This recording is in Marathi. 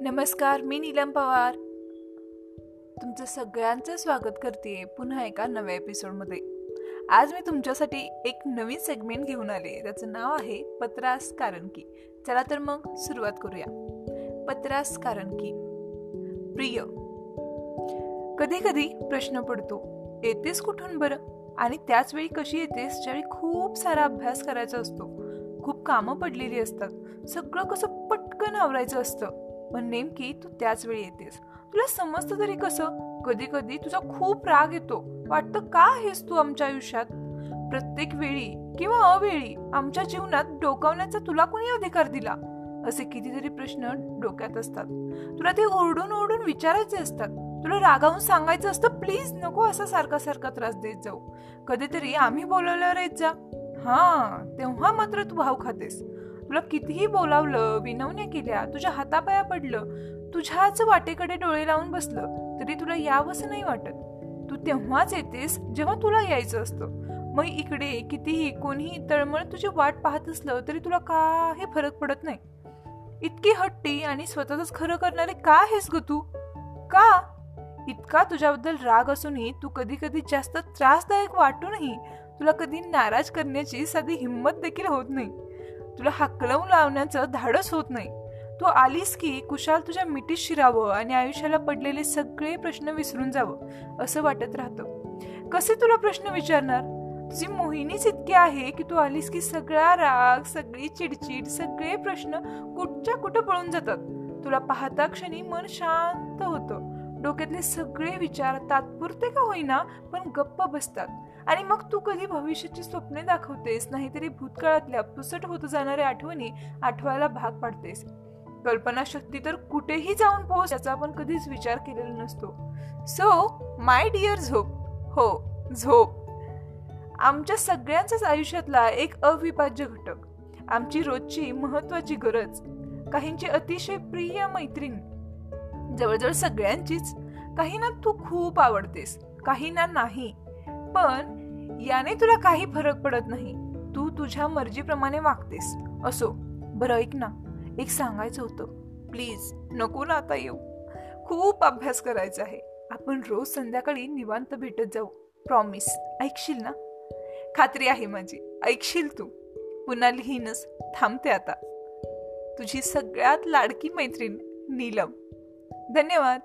नमस्कार मी नीलम पवार. तुमचं सगळ्यांचं स्वागत करते पुन्हा एका नव्या एपिसोडमध्ये आज मी तुमच्यासाठी एक नवीन सेगमेंट घेऊन आले. त्याचं नाव आहे पत्रास कारण की. चला तर मग सुरुवात करूया. पत्रास कारण की. प्रिय कधी कधी प्रश्न पडतो येतेस कुठून बरं? आणि त्याच वेळी कशी येतेस? ज्यावेळी खूप सारा अभ्यास करायचा असतो खूप कामं पडलेली असतात सगळं कसं पटकन आवरायचं असतं? पण नेमकी तू त्याच वेळी येतेस. तुला समजतं तरी कसं? कधी कधी तुझा खूप राग येतो. वाटतं का आहेस तू आमच्या आयुष्यात? प्रत्येक वेळी किंवा अवेळी आमच्या जीवनात डोकावण्याचा तुला कोणी अधिकार दिला? असे कितीतरी प्रश्न डोक्यात असतात. तुला ते ओरडून ओरडून विचारायचे असतात. तुला रागावून सांगायचं असतं प्लीज नको असा सारखा सारखा त्रास देत जाऊ. कधीतरी आम्ही बोलवल्यावर येत जा. हा तेव्हा मात्र तू भाव खातेस. तुला कितीही बोलावलं विनवण्या केल्या तुझ्या हातापाया पडलं तुझ्याच वाटेकडे डोळे लावून बसलं तरी तुला यावंसं नाही वाटत. तू तेव्हाच येतेस जेव्हा तुला यायचं असतं. मग इकडे कितीही कोणीही तळमळ तुझी वाट पाहत असलं तरी तुला काही फरक पडत नाही. इतकी हट्टी आणि स्वतःच खरं करणारे का आहेस ग तू? का? इतका तुझ्याबद्दल राग असूनही तू कधी कधी जास्त त्रासदायक वाटूनही तुला कधी नाराज करण्याची साधी हिंमत देखील होत नाही. तुला हाकलवून लावण्याचं धाडस होत नाही. तू आलीस की कुशाल तुझ्या मिठीत शिरावं आणि आयुष्याला पडलेले सगळे प्रश्न विसरून जावं असं वाटत राहतं. कसे तुला प्रश्न विचारणार? तुझी मोहिनीच इतकी आहे की तू आलीस की सगळा राग सगळी चिडचिड सगळे प्रश्न कुठच्या कुठं पळून जातात? तुला पाहता क्षणी मन शांत होतं. डोक्यातले सगळे विचार तात्पुरते का होईना पण गप्प बसतात. आणि मग तू कधी भविष्याची स्वप्ने दाखवतेस नाहीतरी भूतकाळातल्या पुसट होत जाणाऱ्या आठवणी आठवायला भाग पाडतेस. कल्पनाशक्ती तर कुठेही जाऊन पोहोच याचा आपण कधीच विचार केलेला नसतो. सो माय डिअर झोप. हो झोप. आमच्या सगळ्यांच्याच आयुष्यातला एक अविभाज्य घटक. आमची रोजची महत्वाची गरज. काहींची अतिशय प्रिय मैत्रीण. जवळजवळ सगळ्यांचीच. काहींना तू खूप आवडतेस काहींना नाही. पण याने तुला काही फरक पडत नाही. तू तुझ्या मर्जीप्रमाणे वागतेस. असो. बरं ऐक ना. एक सांगायचं होतं. प्लीज नको ना आता येऊ. खूप अभ्यास करायचा आहे. आपण रोज संध्याकाळी निवांत भेटत जाऊ. प्रॉमिस ऐकशील ना? खात्री आहे माझी. ऐकशील तू. पुन्हा लिहीनच थांबते आता. तुझी सगळ्यात लाडकी मैत्रीण नीलम. धन्यवाद.